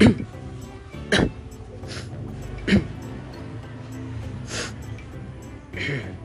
Yeah.